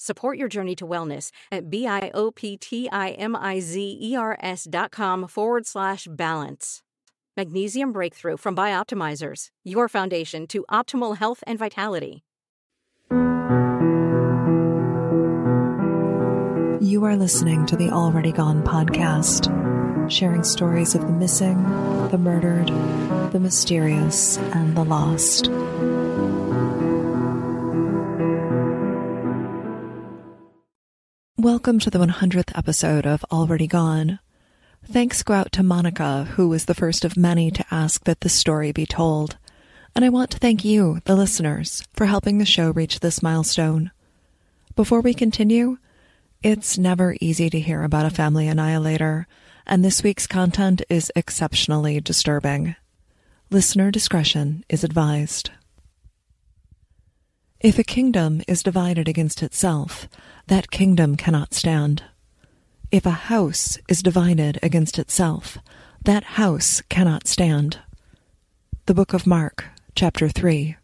Support your journey to wellness at B-I-O-P-T-I-M-I-Z-E-R-S dot com forward slash balance. Magnesium Breakthrough from Bioptimizers, your foundation to optimal health and vitality. You are listening to the Already Gone podcast, sharing stories of the missing, the murdered, the mysterious, and the lost. Welcome to the 100th episode of Already Gone. Thanks go out to Monica, who was the first of many to ask that this story be told. And I want to thank you, the listeners, for helping the show reach this milestone. Before we continue, it's never easy to hear about a family annihilator, and this week's content is exceptionally disturbing. Listener discretion is advised. If a kingdom is divided against itself, that kingdom cannot stand. If a house is divided against itself, that house cannot stand. The Book of Mark, Chapter 3.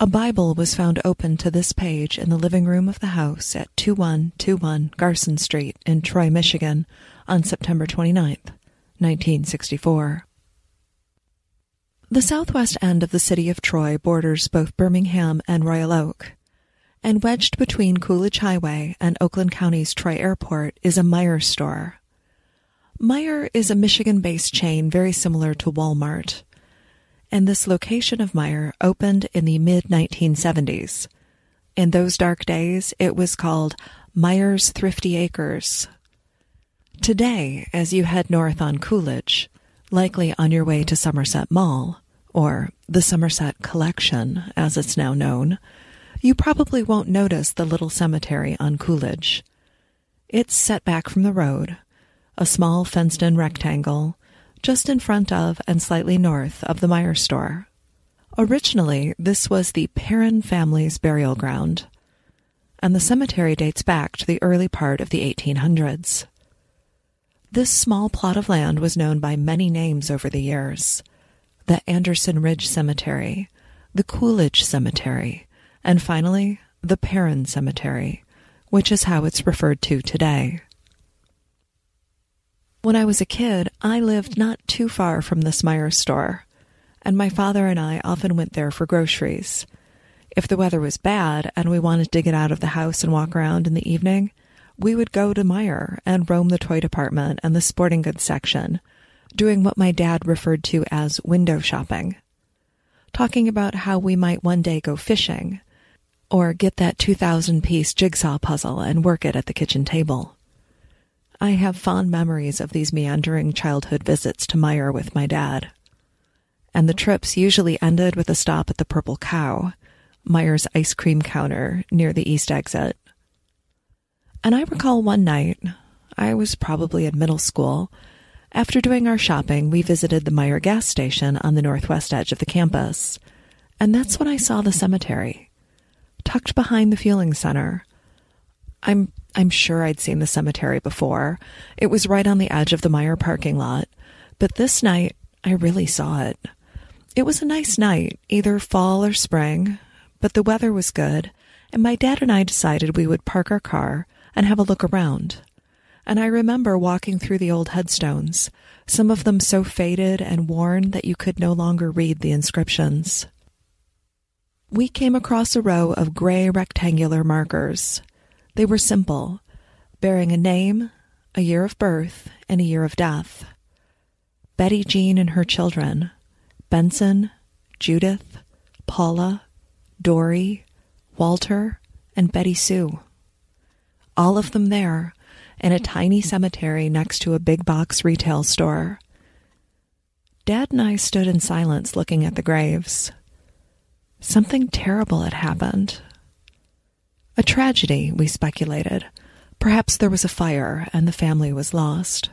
A Bible was found open to this page in the living room of the house at 2121 Garson Street in Troy, Michigan on September 29, 1964. The southwest end of the city of Troy borders both Birmingham and Royal Oak. And wedged between Coolidge Highway and Oakland County's Troy Airport is a Meijer store. Meijer is a Michigan based chain very similar to Walmart. And this location of Meijer opened in the mid 1970s. In those dark days, it was called Meijer's Thrifty Acres. Today, as you head north on Coolidge, likely on your way to Somerset Mall, or the Somerset Collection, as it's now known, you probably won't notice the little cemetery on Coolidge. It's set back from the road, a small fenced in rectangle, just in front of and slightly north of the Meijer store. Originally, this was the Perrin family's burial ground, and the cemetery dates back to the early part of the 1800s. This small plot of land was known by many names over the years the Anderson Ridge Cemetery, the Coolidge Cemetery, and finally, the Perrin Cemetery, which is how it's referred to today. When I was a kid, I lived not too far from this Meijer store, and my father and I often went there for groceries. If the weather was bad and we wanted to get out of the house and walk around in the evening, we would go to Meijer and roam the toy department and the sporting goods section, doing what my dad referred to as window shopping, talking about how we might one day go fishing, or get that 2,000 piece jigsaw puzzle and work it at the kitchen table. I have fond memories of these meandering childhood visits to Meijer with my dad. And the trips usually ended with a stop at the Purple Cow, Meijer's ice cream counter near the east exit. And I recall one night, I was probably in middle school, after doing our shopping, we visited the Meijer gas station on the northwest edge of the campus. And that's when I saw the cemetery, tucked behind the fueling center. I'm I'm sure I'd seen the cemetery before. It was right on the edge of the Meijer parking lot, but this night I really saw it. It was a nice night, either fall or spring, but the weather was good, and my dad and I decided we would park our car and have a look around. And I remember walking through the old headstones, some of them so faded and worn that you could no longer read the inscriptions. We came across a row of gray rectangular markers. They were simple, bearing a name, a year of birth, and a year of death. Betty Jean and her children, Benson, Judith, Paula, Dory, Walter, and Betty Sue. All of them there in a tiny cemetery next to a big box retail store. Dad and I stood in silence looking at the graves. Something terrible had happened. A tragedy, we speculated. Perhaps there was a fire and the family was lost.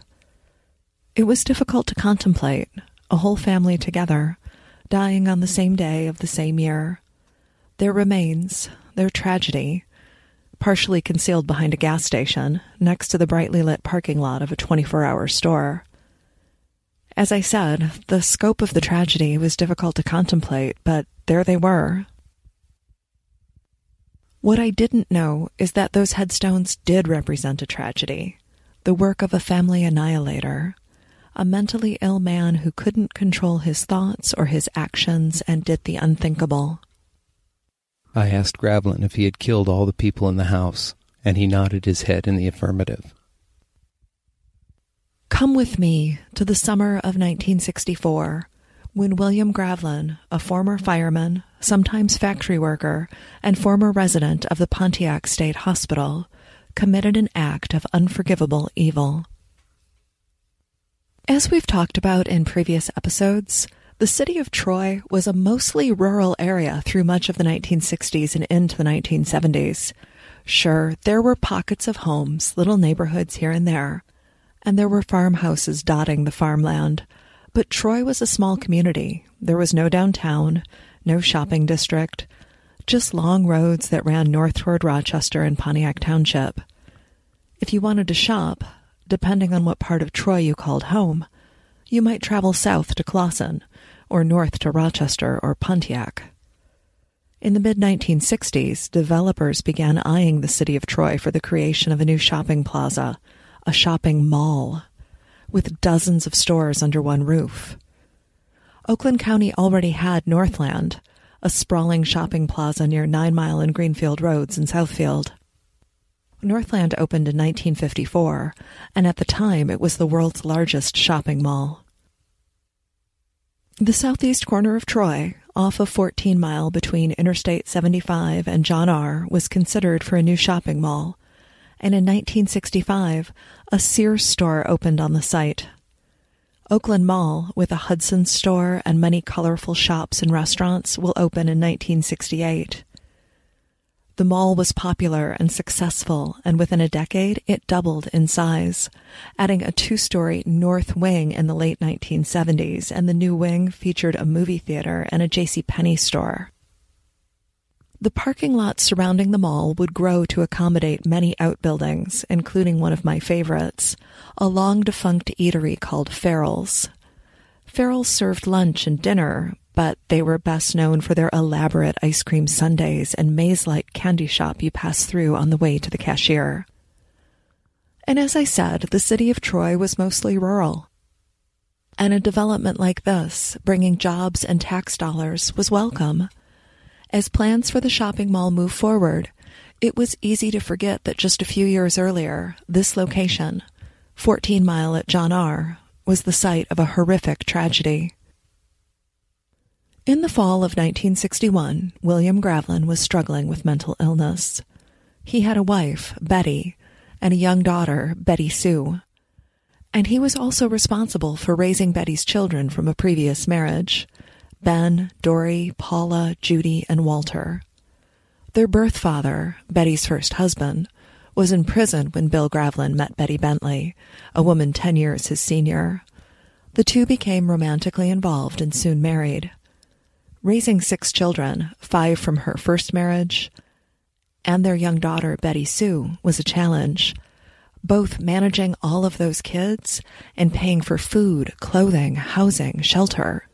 It was difficult to contemplate, a whole family together, dying on the same day of the same year. Their remains, their tragedy, partially concealed behind a gas station next to the brightly lit parking lot of a 24 hour store. As I said, the scope of the tragedy was difficult to contemplate, but there they were. What I didn't know is that those headstones did represent a tragedy, the work of a family annihilator, a mentally ill man who couldn't control his thoughts or his actions and did the unthinkable. I asked Gravlin if he had killed all the people in the house, and he nodded his head in the affirmative. Come with me to the summer of 1964 when William Gravlin, a former fireman, sometimes factory worker, and former resident of the Pontiac State Hospital, committed an act of unforgivable evil. As we've talked about in previous episodes, the city of Troy was a mostly rural area through much of the 1960s and into the 1970s. Sure, there were pockets of homes, little neighborhoods here and there, and there were farmhouses dotting the farmland. But Troy was a small community. There was no downtown, no shopping district, just long roads that ran north toward Rochester and Pontiac Township. If you wanted to shop, depending on what part of Troy you called home, you might travel south to Clawson or north to Rochester or Pontiac. In the mid 1960s, developers began eyeing the city of Troy for the creation of a new shopping plaza, a shopping mall, with dozens of stores under one roof. Oakland County already had Northland, a sprawling shopping plaza near Nine Mile and Greenfield Roads in Southfield. Northland opened in 1954, and at the time it was the world's largest shopping mall. The southeast corner of Troy, off of 14 Mile between Interstate 75 and John R., was considered for a new shopping mall, and in 1965, a Sears store opened on the site. Oakland Mall, with a Hudson store and many colorful shops and restaurants, will open in 1968. The mall was popular and successful, and within a decade it doubled in size, adding a two story north wing in the late 1970s, and the new wing featured a movie theater and a J.C. Penney store. The parking lot surrounding the mall would grow to accommodate many outbuildings, including one of my favorites, a long defunct eatery called Farrell's. Farrell's served lunch and dinner, but they were best known for their elaborate ice cream sundaes and maze like candy shop you pass through on the way to the cashier. And as I said, the city of Troy was mostly rural. And a development like this, bringing jobs and tax dollars, was welcome. As plans for the shopping mall moved forward, it was easy to forget that just a few years earlier, this location, 14 Mile at John R., was the site of a horrific tragedy. In the fall of 1961, William Gravlin was struggling with mental illness. He had a wife, Betty, and a young daughter, Betty Sue. And he was also responsible for raising Betty's children from a previous marriage Ben, Dory, Paula, Judy, and Walter. Their birth father, Betty's first husband, was in prison when Bill Gravlin met Betty Bentley, a woman ten years his senior. The two became romantically involved and soon married. Raising six children, five from her first marriage, and their young daughter, Betty Sue, was a challenge. Both managing all of those kids and paying for food, clothing, housing, shelter.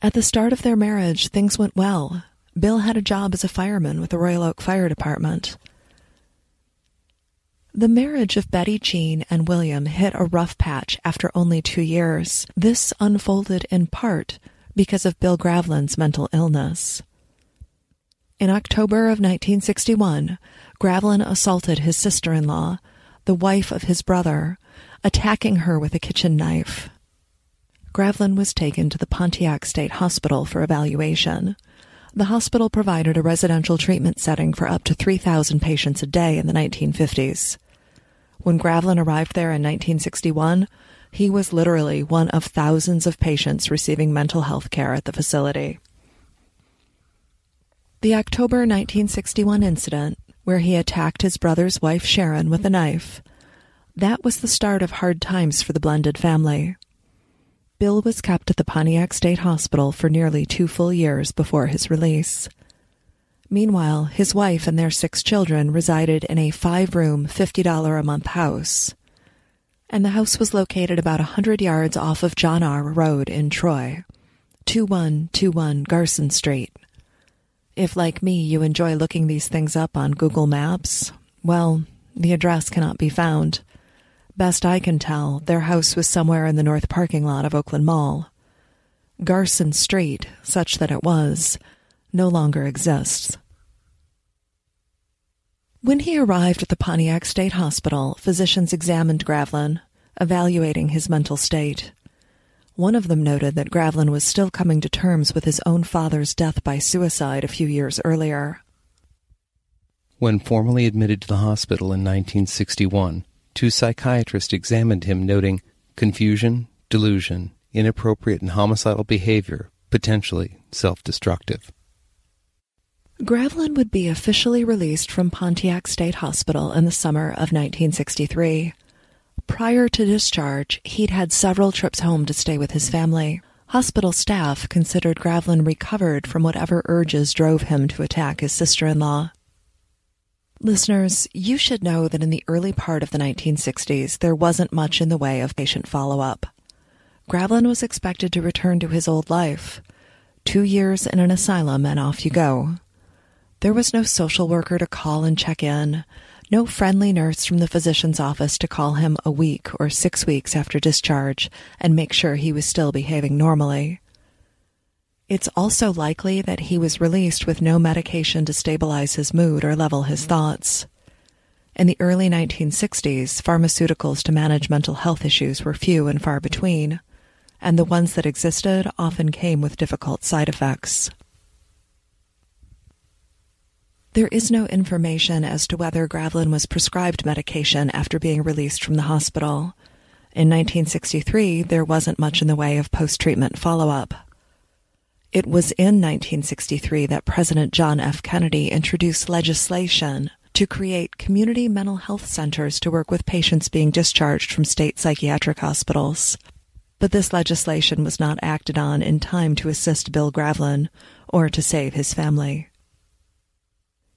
At the start of their marriage, things went well. Bill had a job as a fireman with the Royal Oak Fire Department. The marriage of Betty Jean and William hit a rough patch after only two years. This unfolded in part because of Bill Gravlin's mental illness. In October of 1961, Gravlin assaulted his sister in law, the wife of his brother, attacking her with a kitchen knife. Gravlin was taken to the Pontiac State Hospital for evaluation. The hospital provided a residential treatment setting for up to 3,000 patients a day in the 1950s. When Gravlin arrived there in 1961, he was literally one of thousands of patients receiving mental health care at the facility. The October 1961 incident, where he attacked his brother's wife Sharon with a knife, that was the start of hard times for the blended family. Bill was kept at the Pontiac State Hospital for nearly two full years before his release. Meanwhile, his wife and their six children resided in a five room, $50 a month house. And the house was located about a hundred yards off of John R. Road in Troy, 2121 Garson Street. If, like me, you enjoy looking these things up on Google Maps, well, the address cannot be found. Best I can tell, their house was somewhere in the north parking lot of Oakland Mall. Garson Street, such that it was, no longer exists. When he arrived at the Pontiac State Hospital, physicians examined Gravlin, evaluating his mental state. One of them noted that Gravlin was still coming to terms with his own father's death by suicide a few years earlier. When formally admitted to the hospital in 1961, Two psychiatrists examined him, noting confusion, delusion, inappropriate and homicidal behavior, potentially self destructive. Gravlin would be officially released from Pontiac State Hospital in the summer of 1963. Prior to discharge, he'd had several trips home to stay with his family. Hospital staff considered Gravlin recovered from whatever urges drove him to attack his sister in law. Listeners, you should know that in the early part of the 1960s, there wasn't much in the way of patient follow up. Gravlin was expected to return to his old life. Two years in an asylum, and off you go. There was no social worker to call and check in, no friendly nurse from the physician's office to call him a week or six weeks after discharge and make sure he was still behaving normally. It's also likely that he was released with no medication to stabilize his mood or level his mm-hmm. thoughts. In the early 1960s, pharmaceuticals to manage mental health issues were few and far between, and the ones that existed often came with difficult side effects. There is no information as to whether Gravlin was prescribed medication after being released from the hospital. In 1963, there wasn't much in the way of post treatment follow up. It was in 1963 that President John F. Kennedy introduced legislation to create community mental health centers to work with patients being discharged from state psychiatric hospitals. But this legislation was not acted on in time to assist Bill Gravlin or to save his family.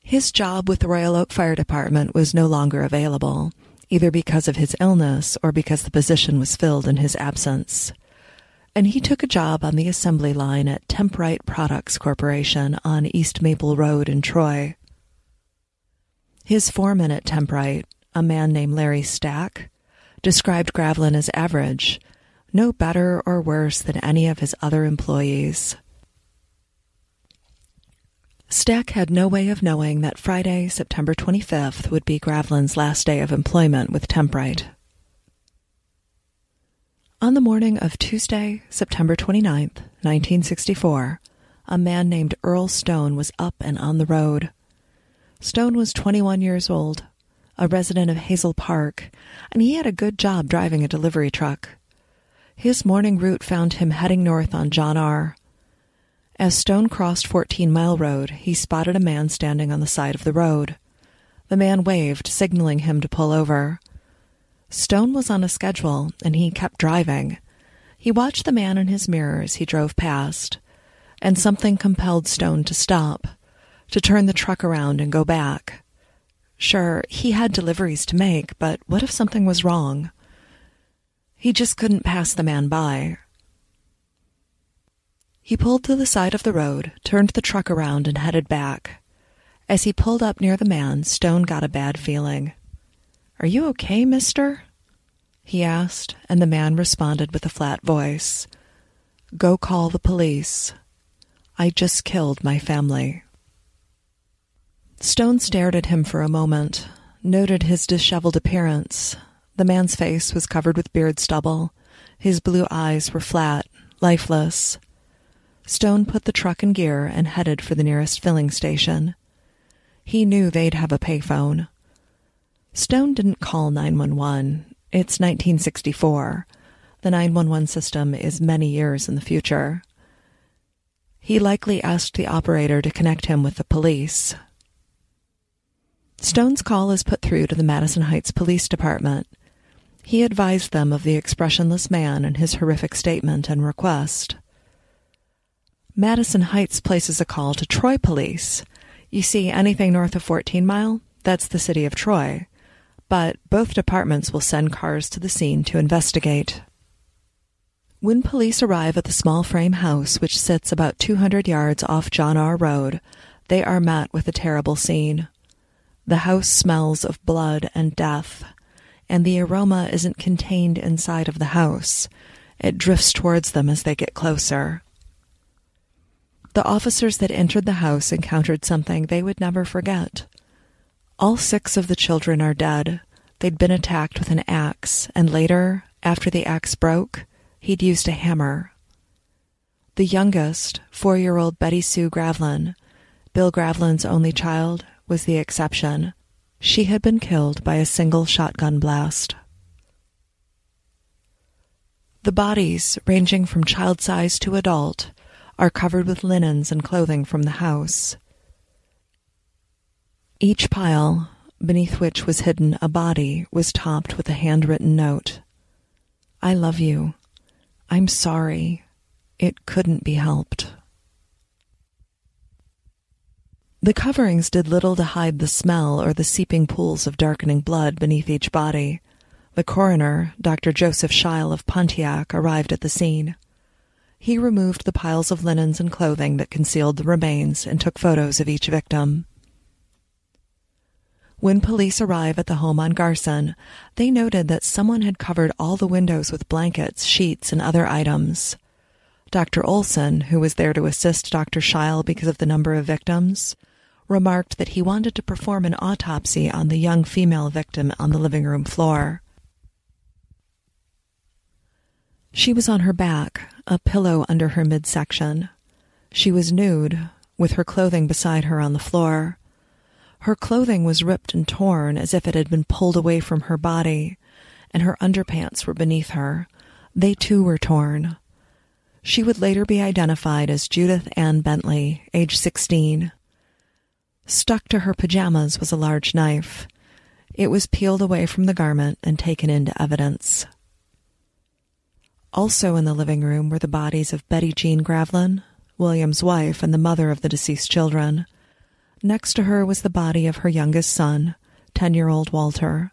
His job with the Royal Oak Fire Department was no longer available, either because of his illness or because the position was filled in his absence and he took a job on the assembly line at Temprite Products Corporation on East Maple Road in Troy. His foreman at Temprite, a man named Larry Stack, described Gravlin as average, no better or worse than any of his other employees. Stack had no way of knowing that Friday, September 25th, would be Gravlin's last day of employment with Temprite. On the morning of Tuesday, September 29th, 1964, a man named Earl Stone was up and on the road. Stone was 21 years old, a resident of Hazel Park, and he had a good job driving a delivery truck. His morning route found him heading north on John R. As Stone crossed 14 Mile Road, he spotted a man standing on the side of the road. The man waved, signaling him to pull over. Stone was on a schedule, and he kept driving. He watched the man in his mirror as he drove past, and something compelled Stone to stop, to turn the truck around and go back. Sure, he had deliveries to make, but what if something was wrong? He just couldn't pass the man by. He pulled to the side of the road, turned the truck around, and headed back. As he pulled up near the man, Stone got a bad feeling. Are you okay, mister? he asked, and the man responded with a flat voice. Go call the police. I just killed my family. Stone stared at him for a moment, noted his disheveled appearance. The man's face was covered with beard stubble. His blue eyes were flat, lifeless. Stone put the truck in gear and headed for the nearest filling station. He knew they'd have a payphone. Stone didn't call 911. It's 1964. The 911 system is many years in the future. He likely asked the operator to connect him with the police. Stone's call is put through to the Madison Heights Police Department. He advised them of the expressionless man and his horrific statement and request. Madison Heights places a call to Troy Police. You see, anything north of 14 Mile, that's the city of Troy. But both departments will send cars to the scene to investigate. When police arrive at the small frame house, which sits about 200 yards off John R. Road, they are met with a terrible scene. The house smells of blood and death, and the aroma isn't contained inside of the house. It drifts towards them as they get closer. The officers that entered the house encountered something they would never forget. All six of the children are dead. They'd been attacked with an axe, and later, after the axe broke, he'd used a hammer. The youngest, four year old Betty Sue Gravlin, Bill Gravlin's only child, was the exception. She had been killed by a single shotgun blast. The bodies, ranging from child size to adult, are covered with linens and clothing from the house. Each pile, beneath which was hidden a body, was topped with a handwritten note I love you. I'm sorry. It couldn't be helped. The coverings did little to hide the smell or the seeping pools of darkening blood beneath each body. The coroner, Dr. Joseph Scheil of Pontiac, arrived at the scene. He removed the piles of linens and clothing that concealed the remains and took photos of each victim. When police arrive at the home on Garson, they noted that someone had covered all the windows with blankets, sheets, and other items. Dr. Olson, who was there to assist Dr. Scheil because of the number of victims, remarked that he wanted to perform an autopsy on the young female victim on the living room floor. She was on her back, a pillow under her midsection. She was nude, with her clothing beside her on the floor. Her clothing was ripped and torn as if it had been pulled away from her body, and her underpants were beneath her. They too were torn. She would later be identified as Judith Ann Bentley, age 16. Stuck to her pajamas was a large knife. It was peeled away from the garment and taken into evidence. Also in the living room were the bodies of Betty Jean Gravlin, William's wife and the mother of the deceased children. Next to her was the body of her youngest son, 10 year old Walter.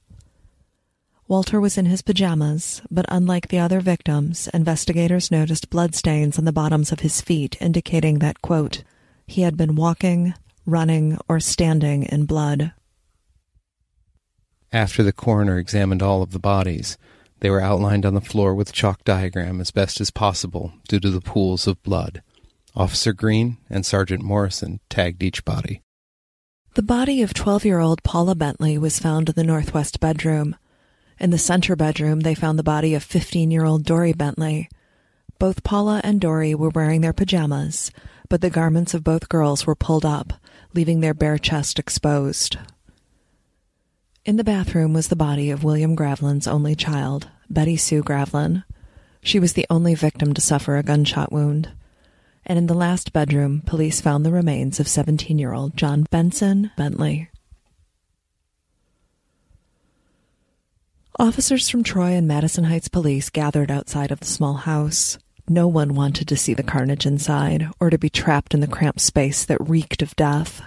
Walter was in his pajamas, but unlike the other victims, investigators noticed bloodstains on the bottoms of his feet, indicating that, quote, he had been walking, running, or standing in blood. After the coroner examined all of the bodies, they were outlined on the floor with chalk diagram as best as possible due to the pools of blood. Officer Green and Sergeant Morrison tagged each body. The body of 12 year old Paula Bentley was found in the northwest bedroom. In the center bedroom, they found the body of 15 year old Dory Bentley. Both Paula and Dory were wearing their pajamas, but the garments of both girls were pulled up, leaving their bare chest exposed. In the bathroom was the body of William Gravlin's only child, Betty Sue Gravlin. She was the only victim to suffer a gunshot wound and in the last bedroom, police found the remains of 17 year old John Benson Bentley. Officers from Troy and Madison Heights Police gathered outside of the small house. No one wanted to see the carnage inside or to be trapped in the cramped space that reeked of death.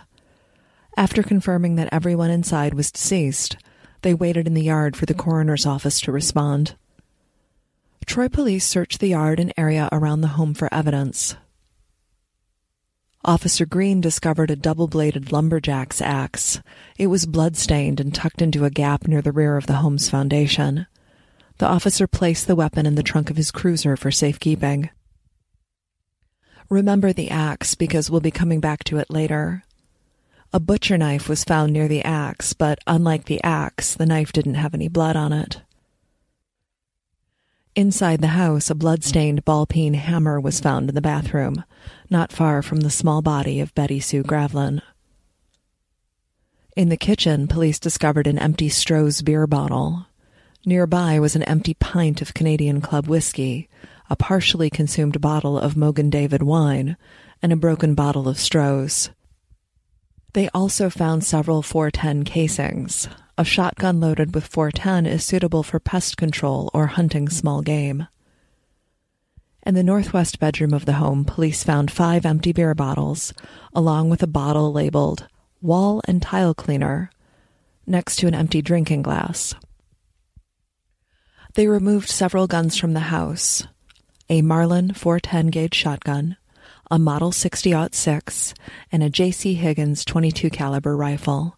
After confirming that everyone inside was deceased, they waited in the yard for the coroner's office to respond. Troy police searched the yard and area around the home for evidence, Officer Green discovered a double bladed lumberjack's axe. It was blood-stained and tucked into a gap near the rear of the home's foundation. The officer placed the weapon in the trunk of his cruiser for safekeeping. Remember the axe because we'll be coming back to it later. A butcher knife was found near the axe, but unlike the axe, the knife didn't have any blood on it. Inside the house, a blood-stained ball-peen hammer was found in the bathroom, not far from the small body of Betty Sue Gravlin. In the kitchen, police discovered an empty Stroh's beer bottle. Nearby was an empty pint of Canadian Club whiskey, a partially consumed bottle of Mogen David wine, and a broken bottle of Stroh's. They also found several 410 casings. A shotgun loaded with 410 is suitable for pest control or hunting small game. In the northwest bedroom of the home, police found five empty beer bottles, along with a bottle labeled wall and tile cleaner, next to an empty drinking glass. They removed several guns from the house a Marlin 410 gauge shotgun, a Model 60-06, and a J.C. Higgins 22 caliber rifle.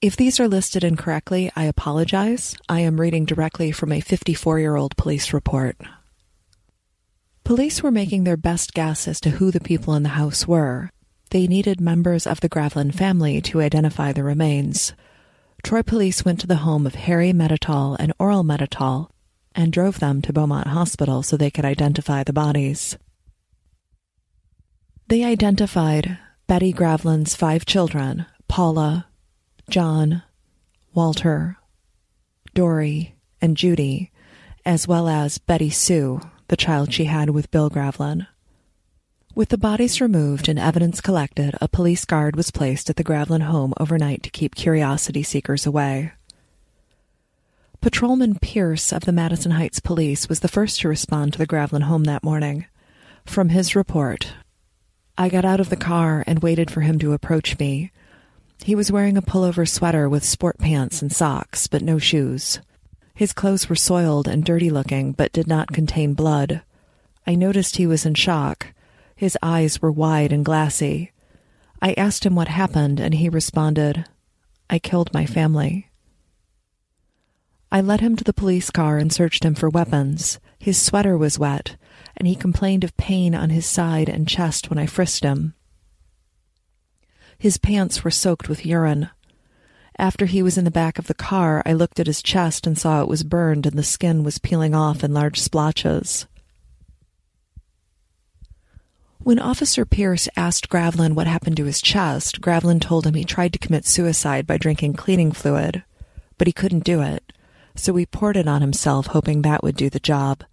If these are listed incorrectly, I apologize. I am reading directly from a 54-year-old police report. Police were making their best guess as to who the people in the house were. They needed members of the Gravlin family to identify the remains. Troy police went to the home of Harry Medetol and Oral Medetol and drove them to Beaumont Hospital so they could identify the bodies. They identified Betty Gravlin's five children Paula, John, Walter, Dory, and Judy, as well as Betty Sue, the child she had with Bill Gravlin. With the bodies removed and evidence collected, a police guard was placed at the Gravlin home overnight to keep curiosity seekers away. Patrolman Pierce of the Madison Heights Police was the first to respond to the Gravlin home that morning. From his report, I got out of the car and waited for him to approach me. He was wearing a pullover sweater with sport pants and socks, but no shoes. His clothes were soiled and dirty looking, but did not contain blood. I noticed he was in shock. His eyes were wide and glassy. I asked him what happened, and he responded, I killed my family. I led him to the police car and searched him for weapons. His sweater was wet, and he complained of pain on his side and chest when I frisked him. His pants were soaked with urine. After he was in the back of the car, I looked at his chest and saw it was burned and the skin was peeling off in large splotches. When Officer Pierce asked Gravlin what happened to his chest, Gravlin told him he tried to commit suicide by drinking cleaning fluid, but he couldn't do it so he poured it on himself, hoping that would do the job.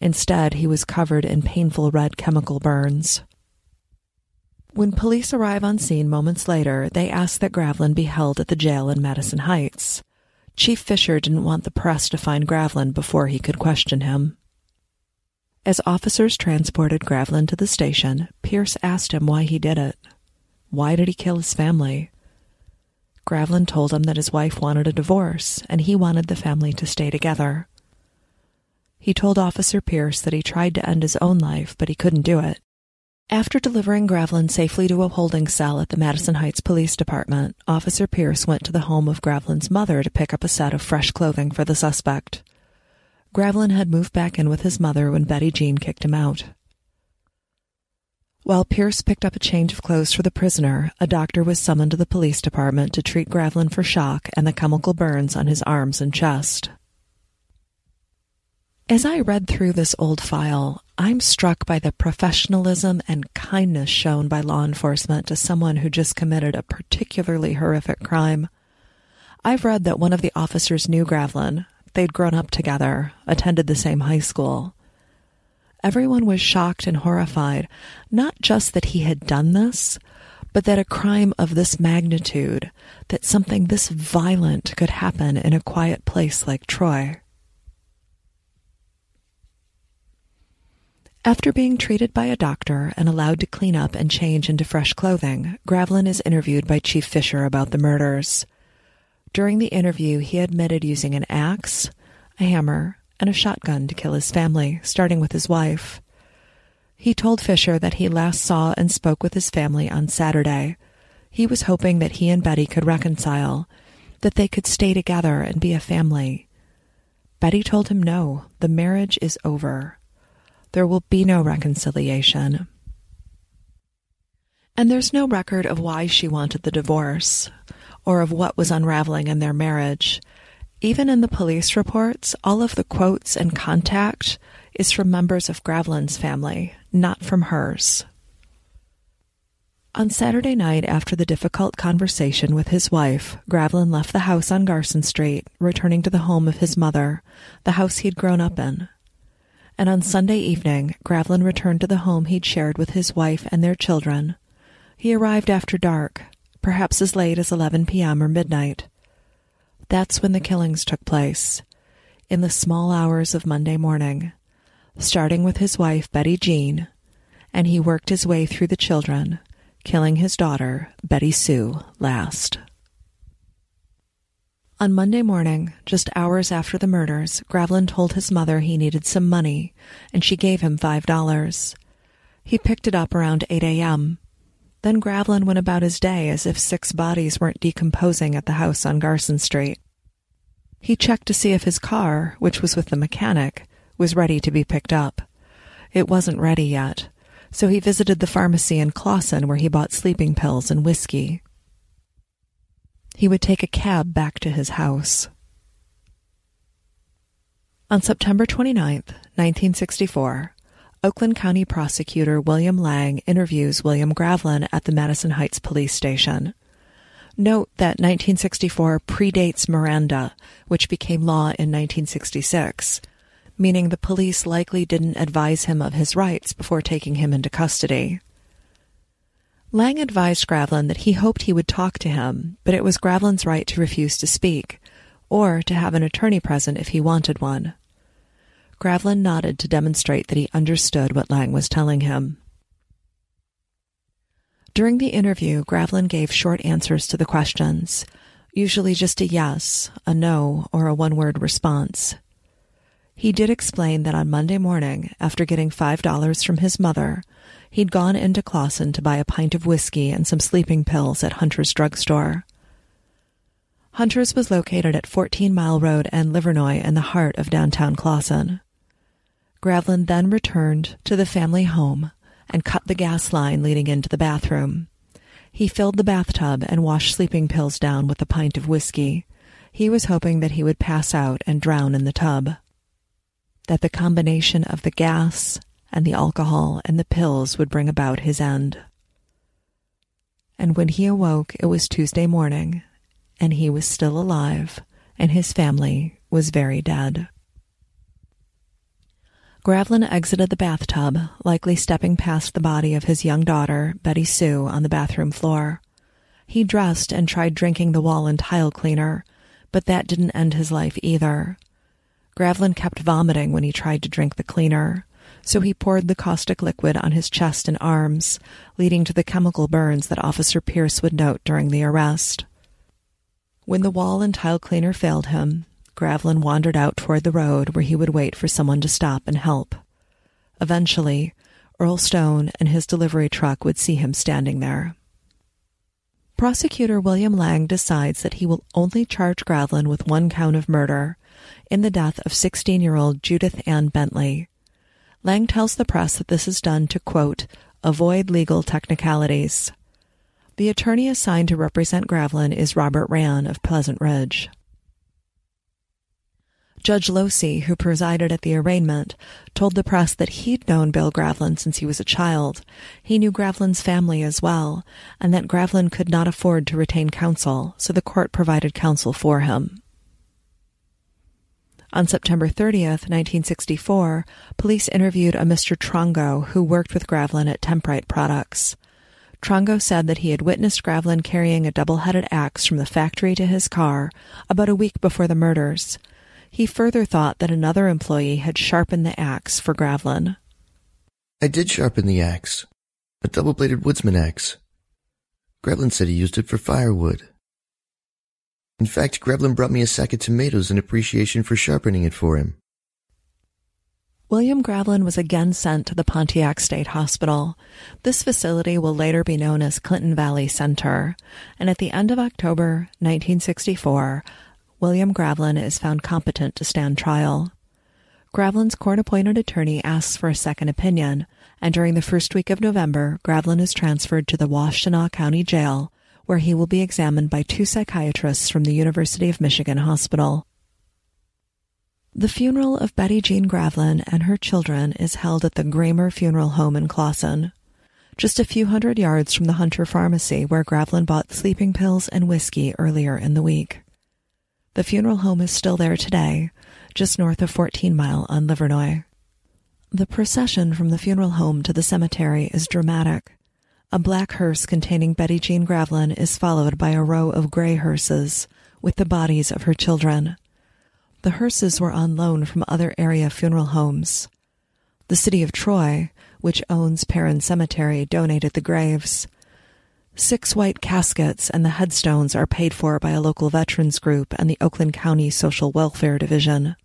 Instead, he was covered in painful red chemical burns. When police arrive on scene moments later, they ask that Gravlin be held at the jail in Madison Heights. Chief Fisher didn't want the press to find Gravlin before he could question him. As officers transported Gravlin to the station, Pierce asked him why he did it. Why did he kill his family? Gravlin told him that his wife wanted a divorce and he wanted the family to stay together. He told Officer Pierce that he tried to end his own life, but he couldn't do it. After delivering Gravlin safely to a holding cell at the Madison Heights Police Department, Officer Pierce went to the home of Gravlin's mother to pick up a set of fresh clothing for the suspect. Gravlin had moved back in with his mother when Betty Jean kicked him out. While Pierce picked up a change of clothes for the prisoner, a doctor was summoned to the police department to treat Gravlin for shock and the chemical burns on his arms and chest. As I read through this old file, I'm struck by the professionalism and kindness shown by law enforcement to someone who just committed a particularly horrific crime. I've read that one of the officers knew Gravlin. They'd grown up together, attended the same high school. Everyone was shocked and horrified, not just that he had done this, but that a crime of this magnitude, that something this violent could happen in a quiet place like Troy. After being treated by a doctor and allowed to clean up and change into fresh clothing, Gravlin is interviewed by Chief Fisher about the murders. During the interview, he admitted using an axe, a hammer, and a shotgun to kill his family, starting with his wife. He told Fisher that he last saw and spoke with his family on Saturday. He was hoping that he and Betty could reconcile, that they could stay together and be a family. Betty told him no, the marriage is over. There will be no reconciliation. And there's no record of why she wanted the divorce, or of what was unraveling in their marriage. Even in the police reports, all of the quotes and contact is from members of Gravlin's family, not from hers. On Saturday night, after the difficult conversation with his wife, Gravlin left the house on Garson Street, returning to the home of his mother, the house he'd grown up in. And on Sunday evening, Gravlin returned to the home he'd shared with his wife and their children. He arrived after dark, perhaps as late as 11 p.m. or midnight. That's when the killings took place, in the small hours of Monday morning, starting with his wife, Betty Jean, and he worked his way through the children killing his daughter, Betty Sue, last. On Monday morning, just hours after the murders, Gravlin told his mother he needed some money, and she gave him five dollars. He picked it up around 8 a.m. Then Gravlin went about his day as if six bodies weren't decomposing at the house on Garson Street. He checked to see if his car, which was with the mechanic, was ready to be picked up. It wasn't ready yet, so he visited the pharmacy in Clawson where he bought sleeping pills and whiskey. He would take a cab back to his house. On September 29, 1964, Oakland County prosecutor William Lang interviews William Gravlin at the Madison Heights police station. Note that 1964 predates Miranda, which became law in 1966, meaning the police likely didn't advise him of his rights before taking him into custody. Lang advised Gravlin that he hoped he would talk to him, but it was Gravlin's right to refuse to speak, or to have an attorney present if he wanted one. Gravlin nodded to demonstrate that he understood what Lang was telling him. During the interview, Gravlin gave short answers to the questions, usually just a yes, a no, or a one word response. He did explain that on Monday morning, after getting $5 from his mother, he'd gone into Clawson to buy a pint of whiskey and some sleeping pills at Hunter's drugstore. Hunter's was located at 14 Mile Road and Livernois in the heart of downtown Clawson. Gravlin then returned to the family home and cut the gas line leading into the bathroom. He filled the bathtub and washed sleeping pills down with a pint of whiskey. He was hoping that he would pass out and drown in the tub that the combination of the gas and the alcohol and the pills would bring about his end. And when he awoke, it was Tuesday morning, and he was still alive, and his family was very dead. Gravlin exited the bathtub, likely stepping past the body of his young daughter, Betty Sue, on the bathroom floor. He dressed and tried drinking the wall and tile cleaner, but that didn't end his life either. Gravlin kept vomiting when he tried to drink the cleaner, so he poured the caustic liquid on his chest and arms, leading to the chemical burns that Officer Pierce would note during the arrest. When the wall and tile cleaner failed him, Gravlin wandered out toward the road where he would wait for someone to stop and help. Eventually, Earl Stone and his delivery truck would see him standing there. Prosecutor William Lang decides that he will only charge Gravlin with one count of murder in the death of 16 year old Judith Ann Bentley. Lang tells the press that this is done to, quote, avoid legal technicalities. The attorney assigned to represent Gravlin is Robert Rann of Pleasant Ridge. Judge Losey, who presided at the arraignment, told the press that he'd known Bill Gravlin since he was a child. He knew Gravlin's family as well, and that Gravlin could not afford to retain counsel, so the court provided counsel for him. On September 30th, 1964, police interviewed a Mr. Trongo who worked with Gravlin at Temprite Products. Trongo said that he had witnessed Gravlin carrying a double-headed axe from the factory to his car about a week before the murders. He further thought that another employee had sharpened the axe for Gravlin. I did sharpen the axe. A double-bladed woodsman axe. Gravlin said he used it for firewood. In fact, Gravlin brought me a sack of tomatoes in appreciation for sharpening it for him. William Gravlin was again sent to the Pontiac State Hospital. This facility will later be known as Clinton Valley Center, and at the end of October 1964, William Gravlin is found competent to stand trial. Gravlin's court-appointed attorney asks for a second opinion, and during the first week of November, Gravlin is transferred to the Washtenaw County Jail where he will be examined by two psychiatrists from the University of Michigan Hospital. The funeral of Betty Jean Gravlin and her children is held at the Gramer Funeral Home in Clawson, just a few hundred yards from the Hunter Pharmacy where Gravlin bought sleeping pills and whiskey earlier in the week. The funeral home is still there today, just north of 14 Mile on Livernois. The procession from the funeral home to the cemetery is dramatic. A black hearse containing Betty Jean Gravlin is followed by a row of gray hearses with the bodies of her children. The hearses were on loan from other area funeral homes. The city of Troy, which owns Perrin Cemetery, donated the graves. Six white caskets and the headstones are paid for by a local veterans group and the Oakland County Social Welfare Division.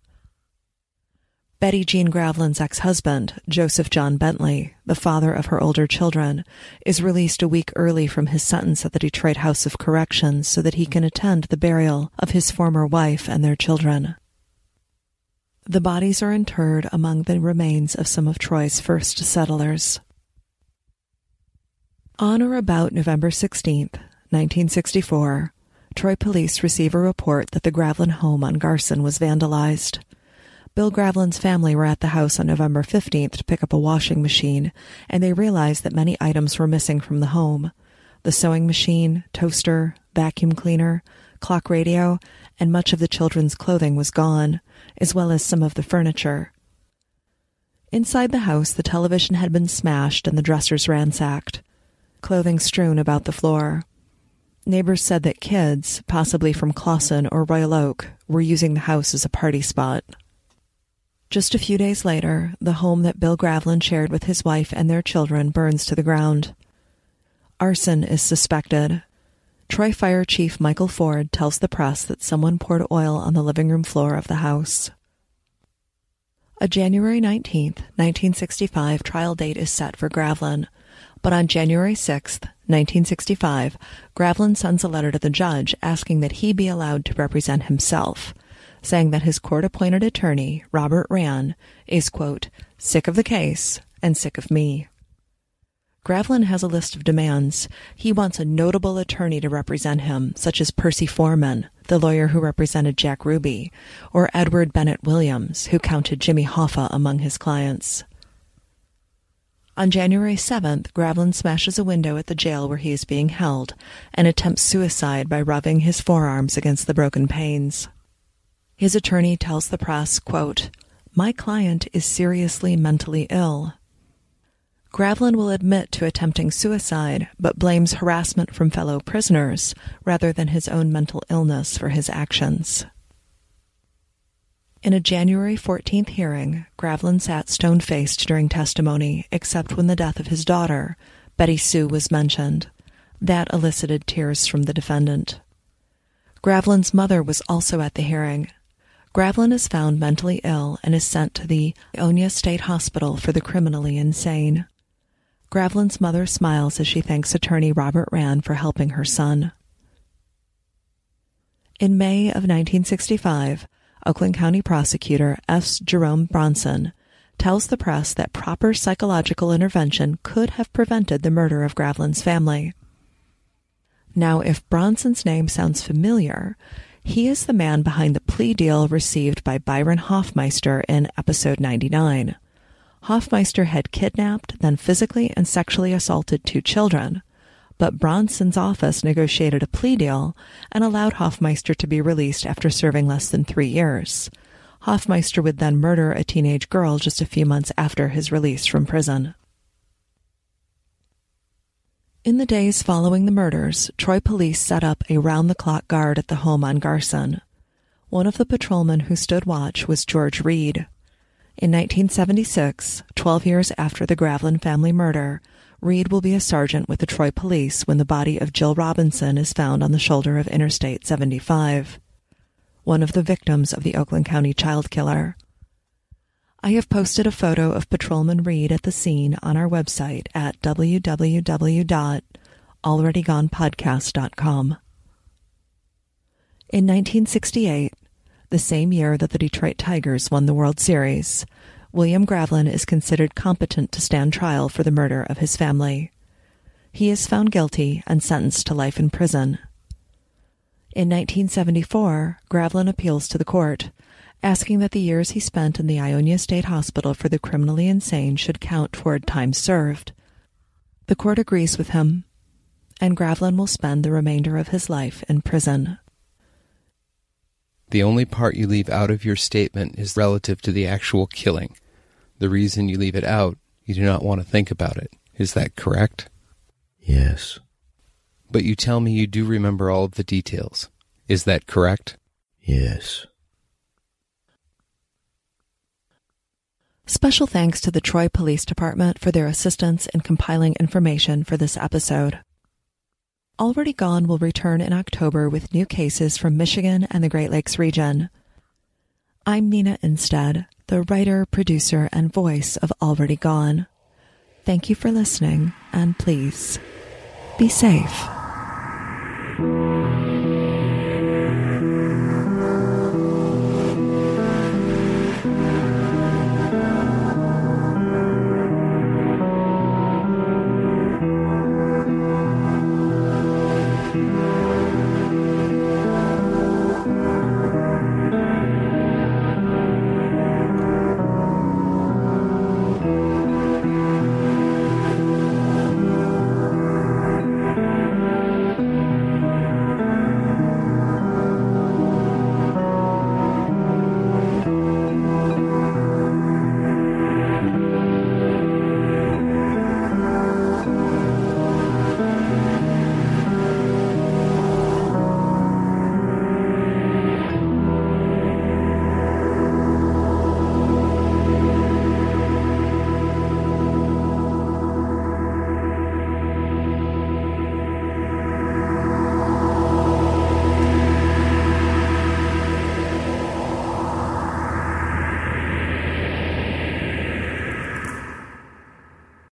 Betty Jean Gravlin's ex-husband, Joseph John Bentley, the father of her older children, is released a week early from his sentence at the Detroit House of Corrections so that he can attend the burial of his former wife and their children. The bodies are interred among the remains of some of Troy's first settlers. On or about November 16, 1964, Troy police receive a report that the Gravlin home on Garson was vandalized. Bill Gravlin's family were at the house on November 15th to pick up a washing machine, and they realized that many items were missing from the home. The sewing machine, toaster, vacuum cleaner, clock radio, and much of the children's clothing was gone, as well as some of the furniture. Inside the house, the television had been smashed and the dressers ransacked, clothing strewn about the floor. Neighbors said that kids, possibly from Clawson or Royal Oak, were using the house as a party spot. Just a few days later, the home that Bill Gravlin shared with his wife and their children burns to the ground. Arson is suspected. Troy Fire Chief Michael Ford tells the press that someone poured oil on the living room floor of the house. A January 19, 1965 trial date is set for Gravlin, but on January 6, 1965, Gravlin sends a letter to the judge asking that he be allowed to represent himself – saying that his court appointed attorney, Robert Rann, is, quote, sick of the case and sick of me. Gravlin has a list of demands. He wants a notable attorney to represent him, such as Percy Foreman, the lawyer who represented Jack Ruby, or Edward Bennett Williams, who counted Jimmy Hoffa among his clients. On January 7th, Gravlin smashes a window at the jail where he is being held and attempts suicide by rubbing his forearms against the broken panes. His attorney tells the press, quote, My client is seriously mentally ill. Gravlin will admit to attempting suicide, but blames harassment from fellow prisoners rather than his own mental illness for his actions. In a January 14th hearing, Gravlin sat stone faced during testimony, except when the death of his daughter, Betty Sue, was mentioned. That elicited tears from the defendant. Gravlin's mother was also at the hearing, Gravlin is found mentally ill and is sent to the Ionia State Hospital for the criminally insane. Gravlin's mother smiles as she thanks attorney Robert Rann for helping her son. In May of 1965, Oakland County prosecutor S. Jerome Bronson tells the press that proper psychological intervention could have prevented the murder of Gravlin's family. Now, if Bronson's name sounds familiar, he is the man behind the plea deal received by Byron Hoffmeister in episode 99. Hoffmeister had kidnapped, then physically and sexually assaulted two children. But Bronson's office negotiated a plea deal and allowed Hoffmeister to be released after serving less than three years. Hoffmeister would then murder a teenage girl just a few months after his release from prison. In the days following the murders, Troy police set up a round the clock guard at the home on Garson. One of the patrolmen who stood watch was George Reed. In 1976, 12 years after the Gravlin family murder, Reed will be a sergeant with the Troy police when the body of Jill Robinson is found on the shoulder of Interstate 75. One of the victims of the Oakland County child killer. I have posted a photo of Patrolman Reed at the scene on our website at www.alreadygonepodcast.com. In 1968, the same year that the Detroit Tigers won the World Series, William Gravlin is considered competent to stand trial for the murder of his family. He is found guilty and sentenced to life in prison. In 1974, Gravlin appeals to the court asking that the years he spent in the Ionia State Hospital for the criminally insane should count toward time served. The court agrees with him, and Gravlin will spend the remainder of his life in prison. The only part you leave out of your statement is relative to the actual killing. The reason you leave it out, you do not want to think about it. Is that correct? Yes. But you tell me you do remember all of the details. Is that correct? Yes. Special thanks to the Troy Police Department for their assistance in compiling information for this episode. Already Gone will return in October with new cases from Michigan and the Great Lakes region. I'm Nina Innsted, the writer, producer, and voice of Already Gone. Thank you for listening, and please be safe.